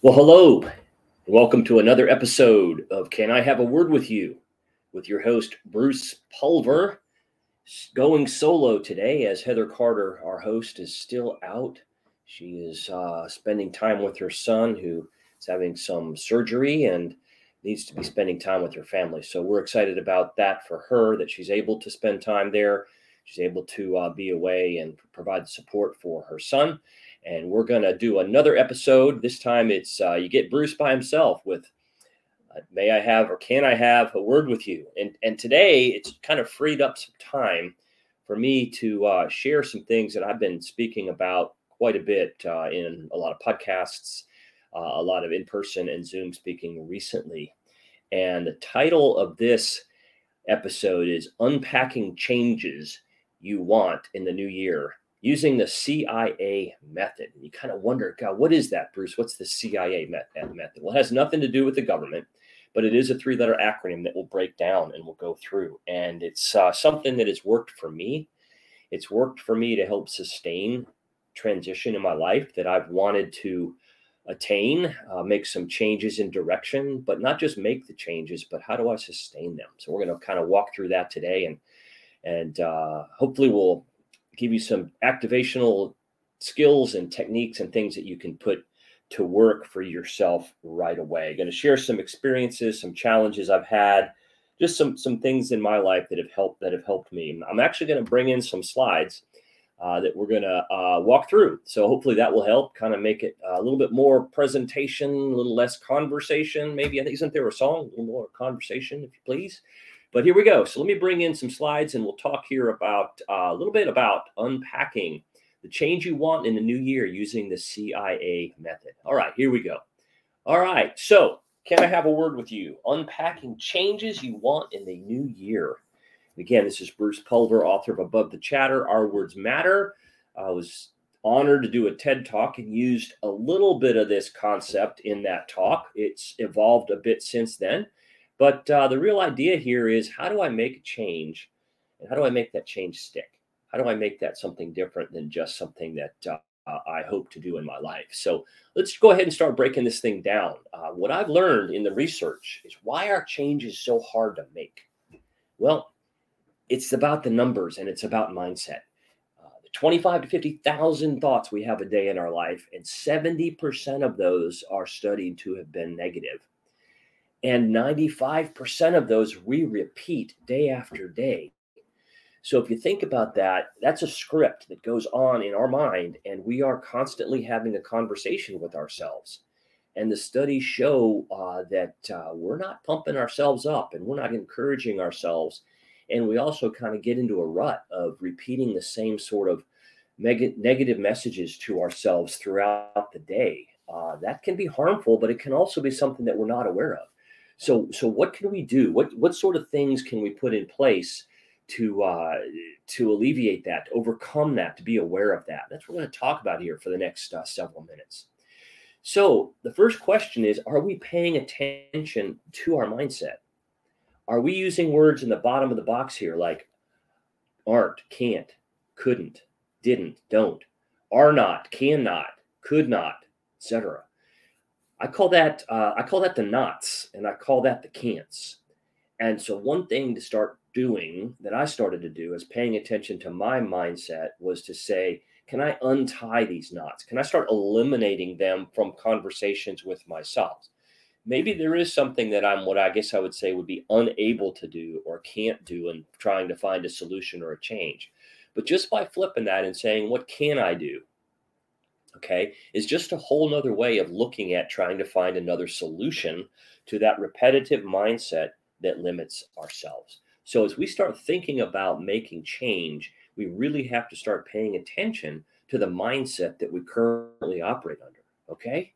Well, hello, and welcome to another episode of Can I Have a Word with You with your host, Bruce Pulver. Going solo today as Heather Carter, our host, is still out. She is uh, spending time with her son, who is having some surgery and needs to be spending time with her family. So we're excited about that for her, that she's able to spend time there. She's able to uh, be away and provide support for her son and we're going to do another episode. This time it's uh, you get Bruce by himself with uh, may I have or can I have a word with you? And and today it's kind of freed up some time for me to uh, share some things that I've been speaking about quite a bit uh, in a lot of podcasts, uh, a lot of in person and Zoom speaking recently. And the title of this episode is Unpacking Changes You Want in the New Year using the CIA method. And you kind of wonder, God, what is that, Bruce? What's the CIA method? Well, it has nothing to do with the government, but it is a three letter acronym that will break down and we'll go through. And it's uh, something that has worked for me. It's worked for me to help sustain transition in my life that I've wanted to attain, uh, make some changes in direction, but not just make the changes, but how do I sustain them? So we're going to kind of walk through that today and and uh, hopefully we'll give you some activational skills and techniques and things that you can put to work for yourself right away. Going to share some experiences, some challenges I've had, just some some things in my life that have helped that have helped me. I'm actually going to bring in some slides uh, that we're going to uh, walk through. So hopefully that will help kind of make it a little bit more presentation, a little less conversation. Maybe I think isn't there a song, a little more conversation, if you please. But here we go. So let me bring in some slides and we'll talk here about uh, a little bit about unpacking the change you want in the new year using the CIA method. All right, here we go. All right, so can I have a word with you? Unpacking changes you want in the new year. Again, this is Bruce Pulver, author of Above the Chatter Our Words Matter. I was honored to do a TED talk and used a little bit of this concept in that talk. It's evolved a bit since then. But uh, the real idea here is how do I make a change and how do I make that change stick? How do I make that something different than just something that uh, I hope to do in my life? So let's go ahead and start breaking this thing down. Uh, what I've learned in the research is why are changes so hard to make? Well, it's about the numbers and it's about mindset. Uh, the 25 to 50,000 thoughts we have a day in our life, and 70% of those are studied to have been negative. And 95% of those we repeat day after day. So if you think about that, that's a script that goes on in our mind, and we are constantly having a conversation with ourselves. And the studies show uh, that uh, we're not pumping ourselves up and we're not encouraging ourselves. And we also kind of get into a rut of repeating the same sort of neg- negative messages to ourselves throughout the day. Uh, that can be harmful, but it can also be something that we're not aware of. So, so what can we do? What what sort of things can we put in place to uh, to alleviate that, to overcome that, to be aware of that? That's what we're going to talk about here for the next uh, several minutes. So, the first question is: Are we paying attention to our mindset? Are we using words in the bottom of the box here, like aren't, can't, couldn't, didn't, don't, are not, cannot, could not, etc. I call that uh, I call that the knots, and I call that the can'ts. And so, one thing to start doing that I started to do is paying attention to my mindset was to say, can I untie these knots? Can I start eliminating them from conversations with myself? Maybe there is something that I'm what I guess I would say would be unable to do or can't do in trying to find a solution or a change. But just by flipping that and saying, what can I do? Okay, is just a whole nother way of looking at trying to find another solution to that repetitive mindset that limits ourselves. So as we start thinking about making change, we really have to start paying attention to the mindset that we currently operate under, okay?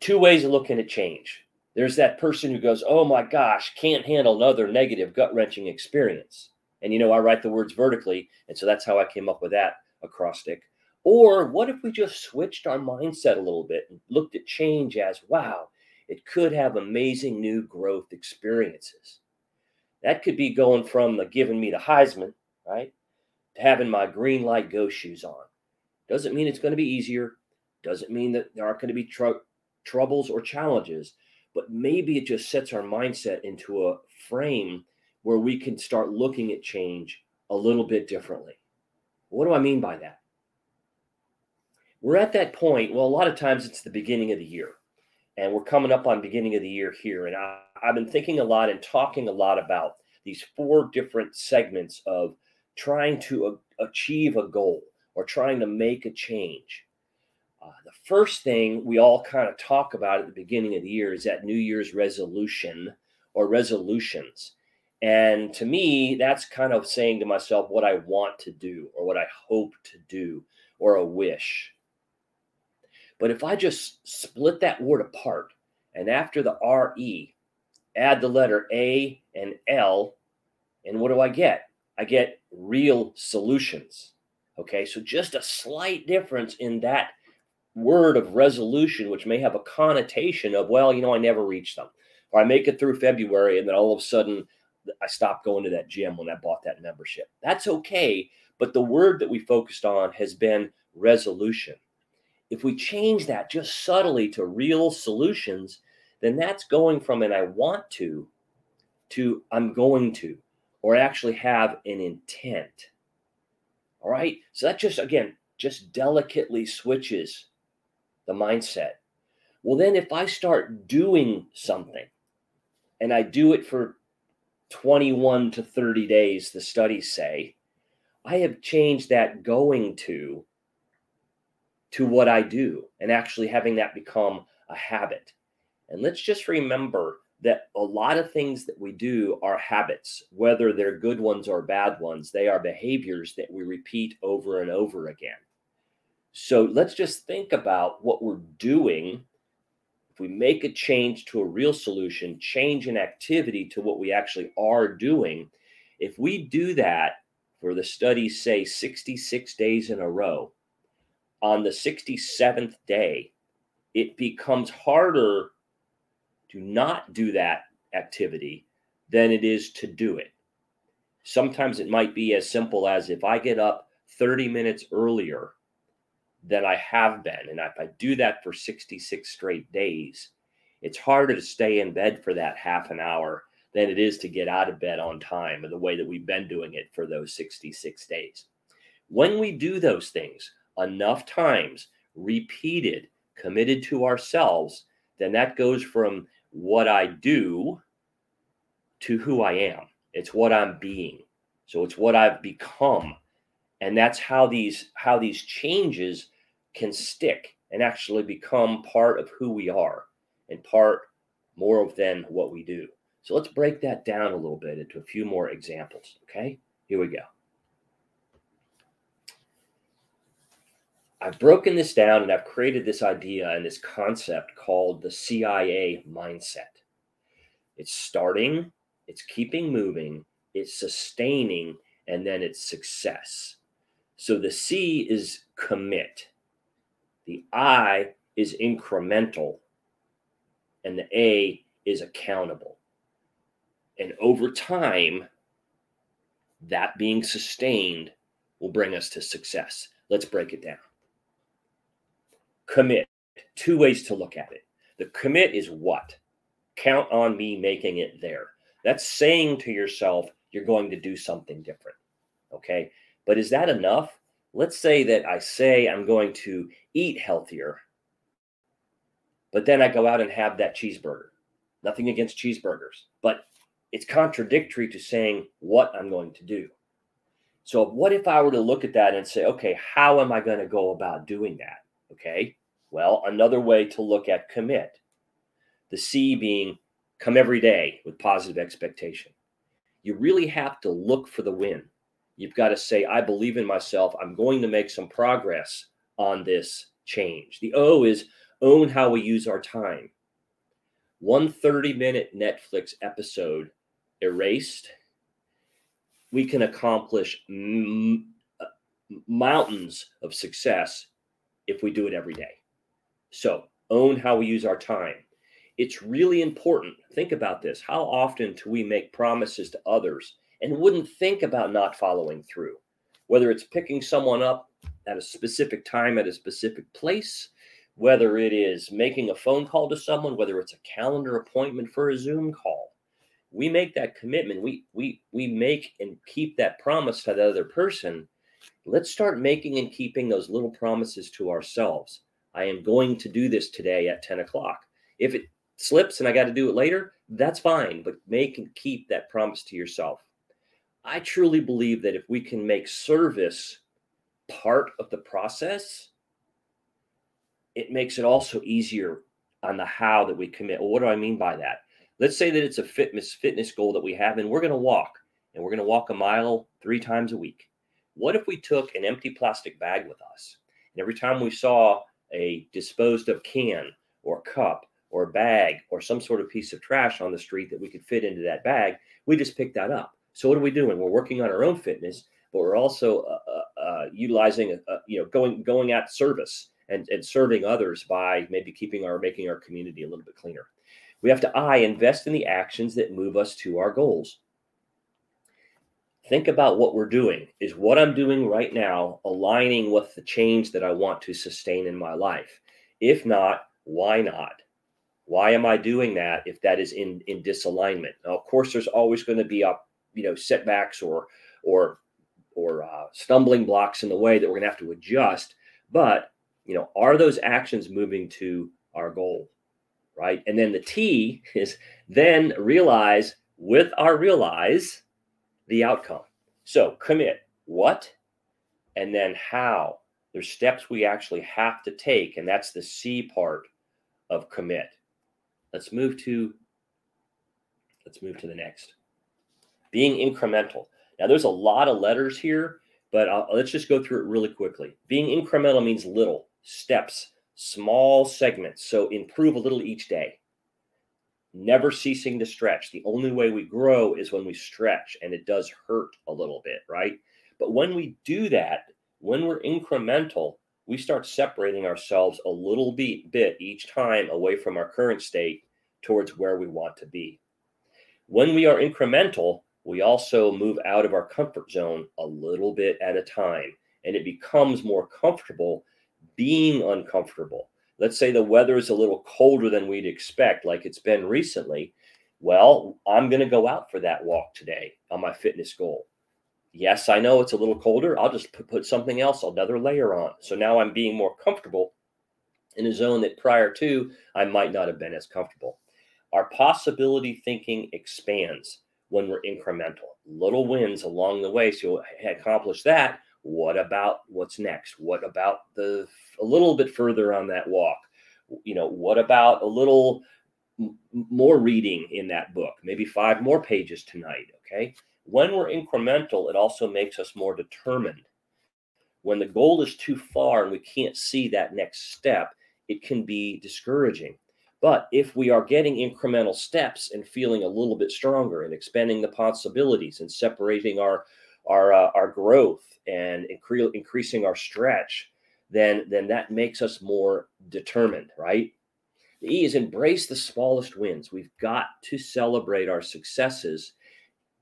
Two ways of looking at change. There's that person who goes, "Oh my gosh, can't handle another negative gut-wrenching experience." And you know, I write the words vertically, and so that's how I came up with that acrostic. Or what if we just switched our mindset a little bit and looked at change as wow, it could have amazing new growth experiences? That could be going from the giving me the Heisman, right, to having my green light go shoes on. Doesn't mean it's going to be easier. Doesn't mean that there aren't going to be tr- troubles or challenges, but maybe it just sets our mindset into a frame where we can start looking at change a little bit differently. What do I mean by that? We're at that point. Well, a lot of times it's the beginning of the year, and we're coming up on beginning of the year here. And I, have been thinking a lot and talking a lot about these four different segments of trying to a- achieve a goal or trying to make a change. Uh, the first thing we all kind of talk about at the beginning of the year is that New Year's resolution or resolutions. And to me, that's kind of saying to myself what I want to do or what I hope to do or a wish. But if I just split that word apart and after the RE, add the letter A and L, and what do I get? I get real solutions. Okay, so just a slight difference in that word of resolution, which may have a connotation of, well, you know, I never reach them, or I make it through February and then all of a sudden I stopped going to that gym when I bought that membership. That's okay. But the word that we focused on has been resolution. If we change that just subtly to real solutions, then that's going from an I want to to I'm going to, or actually have an intent. All right. So that just, again, just delicately switches the mindset. Well, then if I start doing something and I do it for 21 to 30 days, the studies say, I have changed that going to to what I do and actually having that become a habit. And let's just remember that a lot of things that we do are habits, whether they're good ones or bad ones. They are behaviors that we repeat over and over again. So let's just think about what we're doing If we make a change to a real solution, change an activity to what we actually are doing, if we do that for the studies say 66 days in a row, on the 67th day, it becomes harder to not do that activity than it is to do it. Sometimes it might be as simple as if I get up 30 minutes earlier than I have been. And if I do that for 66 straight days, it's harder to stay in bed for that half an hour than it is to get out of bed on time In the way that we've been doing it for those 66 days. When we do those things enough times, repeated, committed to ourselves, then that goes from what I do to who I am. It's what I'm being. So it's what I've become and that's how these how these changes can stick and actually become part of who we are and part more of than what we do so let's break that down a little bit into a few more examples okay here we go I've broken this down and I've created this idea and this concept called the CIA mindset. It's starting, it's keeping moving, it's sustaining, and then it's success. So the C is commit, the I is incremental, and the A is accountable. And over time, that being sustained will bring us to success. Let's break it down. Commit, two ways to look at it. The commit is what? Count on me making it there. That's saying to yourself, you're going to do something different. Okay. But is that enough? Let's say that I say I'm going to eat healthier, but then I go out and have that cheeseburger. Nothing against cheeseburgers, but it's contradictory to saying what I'm going to do. So, what if I were to look at that and say, okay, how am I going to go about doing that? Okay, well, another way to look at commit, the C being come every day with positive expectation. You really have to look for the win. You've got to say, I believe in myself. I'm going to make some progress on this change. The O is own how we use our time. One 30 minute Netflix episode erased, we can accomplish m- uh, mountains of success if we do it every day. So, own how we use our time. It's really important. Think about this. How often do we make promises to others and wouldn't think about not following through, whether it's picking someone up at a specific time at a specific place, whether it is making a phone call to someone, whether it's a calendar appointment for a Zoom call. We make that commitment. We we we make and keep that promise to the other person. Let's start making and keeping those little promises to ourselves. I am going to do this today at 10 o'clock. If it slips and I got to do it later, that's fine, but make and keep that promise to yourself. I truly believe that if we can make service part of the process, it makes it also easier on the how that we commit. Well, what do I mean by that? Let's say that it's a fitness fitness goal that we have, and we're going to walk, and we're going to walk a mile three times a week. What if we took an empty plastic bag with us, and every time we saw a disposed of can or cup or bag or some sort of piece of trash on the street that we could fit into that bag, we just pick that up. So what are we doing? We're working on our own fitness, but we're also uh, uh, uh utilizing, uh, you know, going going at service and, and serving others by maybe keeping our making our community a little bit cleaner. We have to I invest in the actions that move us to our goals. Think about what we're doing. Is what I'm doing right now aligning with the change that I want to sustain in my life? If not, why not? Why am I doing that if that is in in disalignment? Now, of course, there's always going to be up, you know, setbacks or or or uh, stumbling blocks in the way that we're going to have to adjust. But you know, are those actions moving to our goal? Right. And then the T is then realize with our realize the outcome. So commit what and then how. There's steps we actually have to take, and that's the C part of commit. Let's move to let's move to the next. Being incremental. Now there's a lot of letters here, but I'll, let's just go through it really quickly. Being incremental means little steps, small segments. So improve a little each day. Never ceasing to stretch. The only way we grow is when we stretch, and it does hurt a little bit, right? But when we do that, when we're incremental, we start separating ourselves a little bit, bit each time away from our current state towards where we want to be. When we are incremental, we also move out of our comfort zone a little bit at a time, and it becomes more comfortable being uncomfortable. Let's say the weather is a little colder than we'd expect, like it's been recently. Well, I'm going to go out for that walk today on my fitness goal. Yes, I know it's a little colder. I'll just put something else, another layer on. So now I'm being more comfortable in a zone that prior to I might not have been as comfortable. Our possibility thinking expands when we're incremental. Little wins along the way. So accomplish that what about what's next? What about the a little bit further on that walk? You know, what about a little m- more reading in that book? Maybe five more pages tonight. Okay. When we're incremental, it also makes us more determined. When the goal is too far and we can't see that next step, it can be discouraging. But if we are getting incremental steps and feeling a little bit stronger and expanding the possibilities and separating our our uh, our growth and incre- increasing our stretch, then then that makes us more determined, right? The E is embrace the smallest wins. We've got to celebrate our successes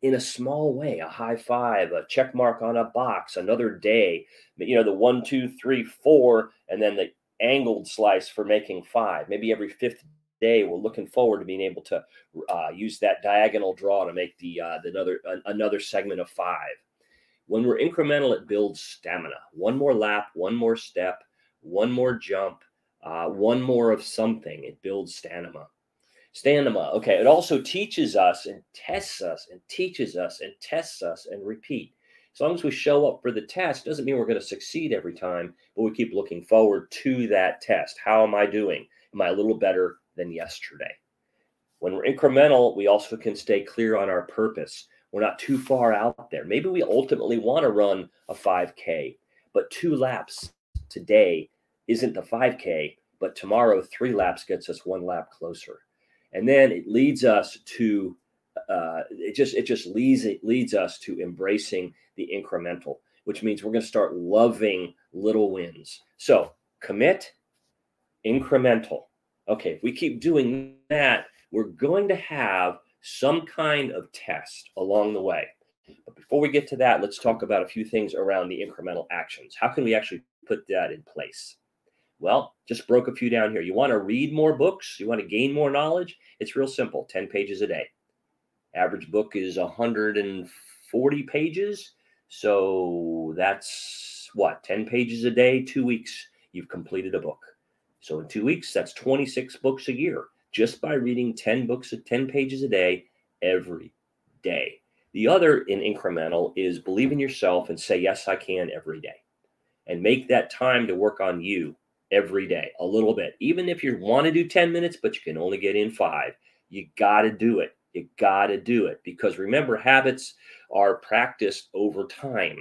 in a small way a high five a check mark on a box another day you know the one two three four and then the angled slice for making five maybe every fifth day we're looking forward to being able to uh, use that diagonal draw to make the, uh, the another uh, another segment of five when we're incremental, it builds stamina. One more lap, one more step, one more jump, uh, one more of something. It builds stamina. Stamina. Okay. It also teaches us and tests us and teaches us and tests us and repeat. As long as we show up for the test, doesn't mean we're going to succeed every time, but we keep looking forward to that test. How am I doing? Am I a little better than yesterday? When we're incremental, we also can stay clear on our purpose. We're not too far out there. Maybe we ultimately want to run a 5K, but two laps today isn't the 5K, but tomorrow three laps gets us one lap closer. And then it leads us to uh, it just it just leads it leads us to embracing the incremental, which means we're going to start loving little wins. So commit, incremental. Okay, if we keep doing that, we're going to have some kind of test along the way. But before we get to that, let's talk about a few things around the incremental actions. How can we actually put that in place? Well, just broke a few down here. You want to read more books? You want to gain more knowledge? It's real simple 10 pages a day. Average book is 140 pages. So that's what, 10 pages a day, two weeks, you've completed a book. So in two weeks, that's 26 books a year just by reading 10 books at 10 pages a day every day. The other in incremental is believe in yourself and say, Yes, I can every day. And make that time to work on you every day a little bit. Even if you want to do 10 minutes, but you can only get in five, you got to do it. You got to do it because remember, habits are practiced over time.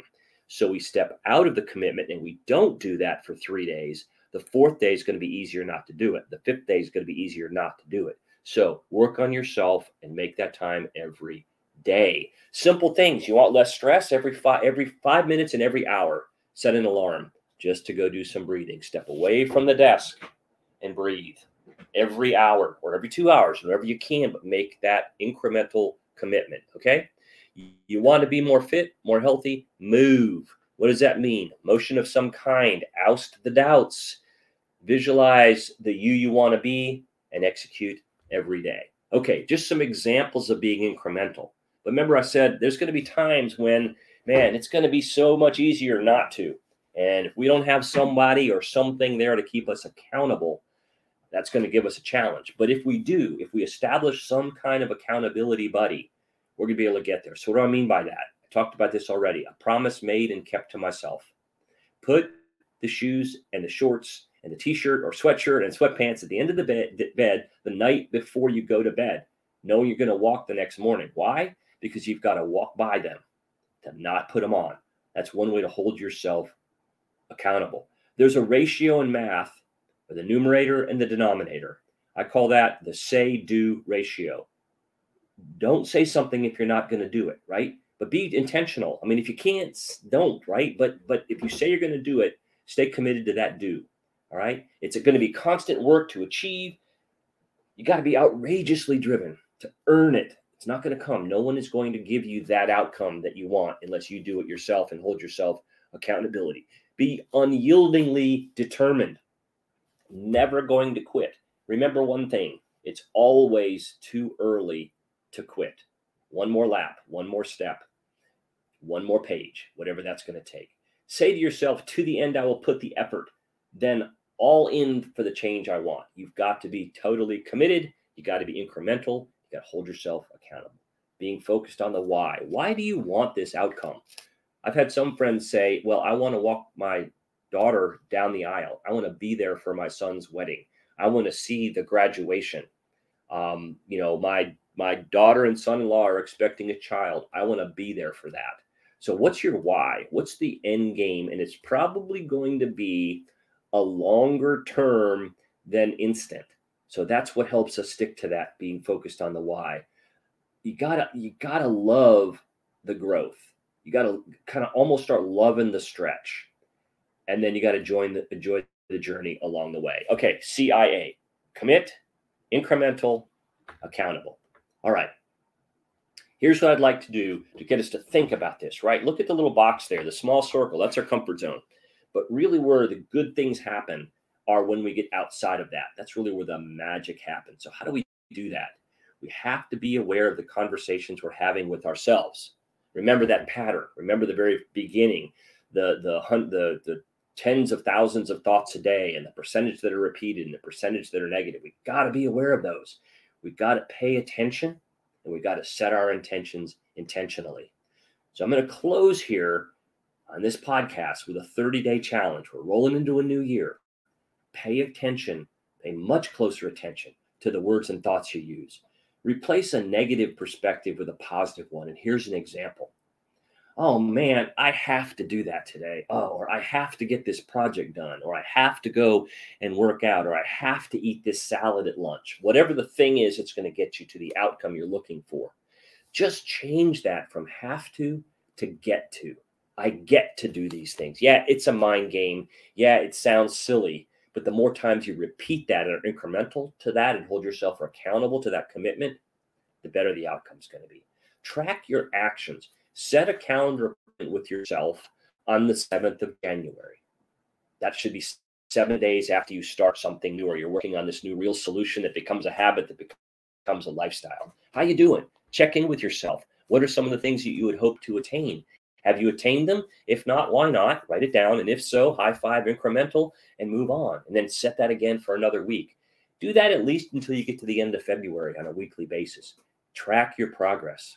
So we step out of the commitment and we don't do that for three days. The fourth day is going to be easier not to do it. The fifth day is going to be easier not to do it. So work on yourself and make that time every day. Simple things. You want less stress every five every five minutes and every hour. Set an alarm just to go do some breathing. Step away from the desk and breathe every hour or every two hours, whenever you can, but make that incremental commitment. Okay. You want to be more fit, more healthy, move. What does that mean? Motion of some kind, oust the doubts, visualize the you you want to be, and execute every day. Okay, just some examples of being incremental. But remember, I said there's going to be times when, man, it's going to be so much easier not to. And if we don't have somebody or something there to keep us accountable, that's going to give us a challenge. But if we do, if we establish some kind of accountability buddy, we're going to be able to get there. So, what do I mean by that? I talked about this already. A promise made and kept to myself. Put the shoes and the shorts and the t-shirt or sweatshirt and sweatpants at the end of the bed, bed the night before you go to bed, knowing you're going to walk the next morning. Why? Because you've got to walk by them to not put them on. That's one way to hold yourself accountable. There's a ratio in math for the numerator and the denominator. I call that the say do ratio. Don't say something if you're not going to do it, right? But be intentional. I mean, if you can't, don't, right? But but if you say you're going to do it, stay committed to that do. All right. It's going to be constant work to achieve. You got to be outrageously driven to earn it. It's not going to come. No one is going to give you that outcome that you want unless you do it yourself and hold yourself accountability. Be unyieldingly determined, never going to quit. Remember one thing it's always too early to quit. One more lap, one more step, one more page, whatever that's going to take. Say to yourself, to the end, I will put the effort, then all in for the change I want. You've got to be totally committed. You got to be incremental. You got to hold yourself accountable. Being focused on the why. Why do you want this outcome? I've had some friends say, Well, I want to walk my daughter down the aisle. I want to be there for my son's wedding. I want to see the graduation. Um, you know, my my daughter and son-in-law are expecting a child. I want to be there for that. So what's your why? What's the end game? And it's probably going to be a longer term than instant. So that's what helps us stick to that, being focused on the why. You gotta you gotta love the growth. You gotta kind of almost start loving the stretch, and then you gotta join the enjoy the journey along the way. Okay, CIA, commit, incremental, accountable. All right. Here's what I'd like to do to get us to think about this, right? Look at the little box there, the small circle. That's our comfort zone. But really, where the good things happen are when we get outside of that. That's really where the magic happens. So, how do we do that? We have to be aware of the conversations we're having with ourselves. Remember that pattern. Remember the very beginning, the the the the tens of thousands of thoughts a day, and the percentage that are repeated, and the percentage that are negative. We got to be aware of those. We got to pay attention, and we got to set our intentions intentionally. So I'm going to close here on this podcast with a 30 day challenge. We're rolling into a new year. Pay attention, pay much closer attention to the words and thoughts you use. Replace a negative perspective with a positive one. And here's an example. Oh man, I have to do that today. Oh, or I have to get this project done, or I have to go and work out, or I have to eat this salad at lunch. Whatever the thing is, it's going to get you to the outcome you're looking for. Just change that from have to to get to. I get to do these things. Yeah, it's a mind game. Yeah, it sounds silly, but the more times you repeat that and are incremental to that and hold yourself accountable to that commitment, the better the outcome is going to be. Track your actions. Set a calendar appointment with yourself on the 7th of January. That should be seven days after you start something new or you're working on this new real solution that becomes a habit that becomes a lifestyle. How you doing? Check in with yourself. What are some of the things that you would hope to attain? Have you attained them? If not, why not? Write it down. And if so, high five incremental and move on. And then set that again for another week. Do that at least until you get to the end of February on a weekly basis. Track your progress.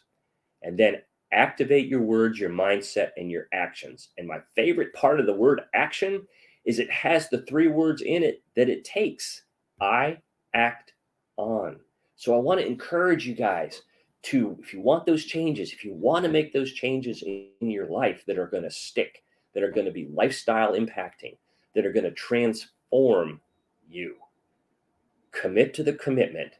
And then activate your words, your mindset, and your actions. And my favorite part of the word action is it has the three words in it that it takes I act on. So I want to encourage you guys to, if you want those changes, if you want to make those changes in your life that are going to stick, that are going to be lifestyle impacting, that are going to transform you, commit to the commitment,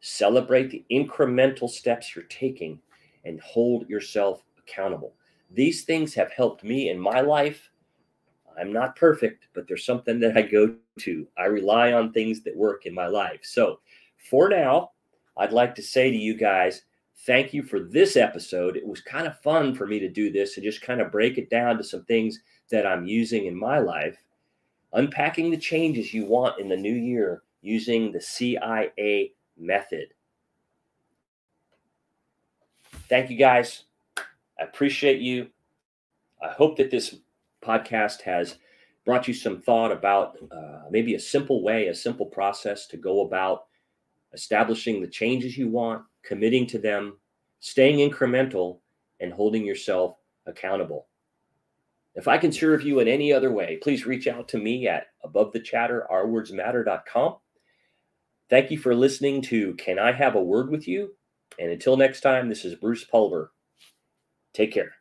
celebrate the incremental steps you're taking, and hold yourself accountable. These things have helped me in my life. I'm not perfect, but there's something that I go to. I rely on things that work in my life. So for now, I'd like to say to you guys, thank you for this episode. It was kind of fun for me to do this and just kind of break it down to some things that I'm using in my life, unpacking the changes you want in the new year using the CIA method. Thank you guys. I appreciate you. I hope that this podcast has brought you some thought about uh, maybe a simple way, a simple process to go about establishing the changes you want, committing to them, staying incremental, and holding yourself accountable. If I can serve you in any other way, please reach out to me at above the chatter. Thank you for listening to Can I Have a Word with You? And until next time, this is Bruce Pulver. Take care.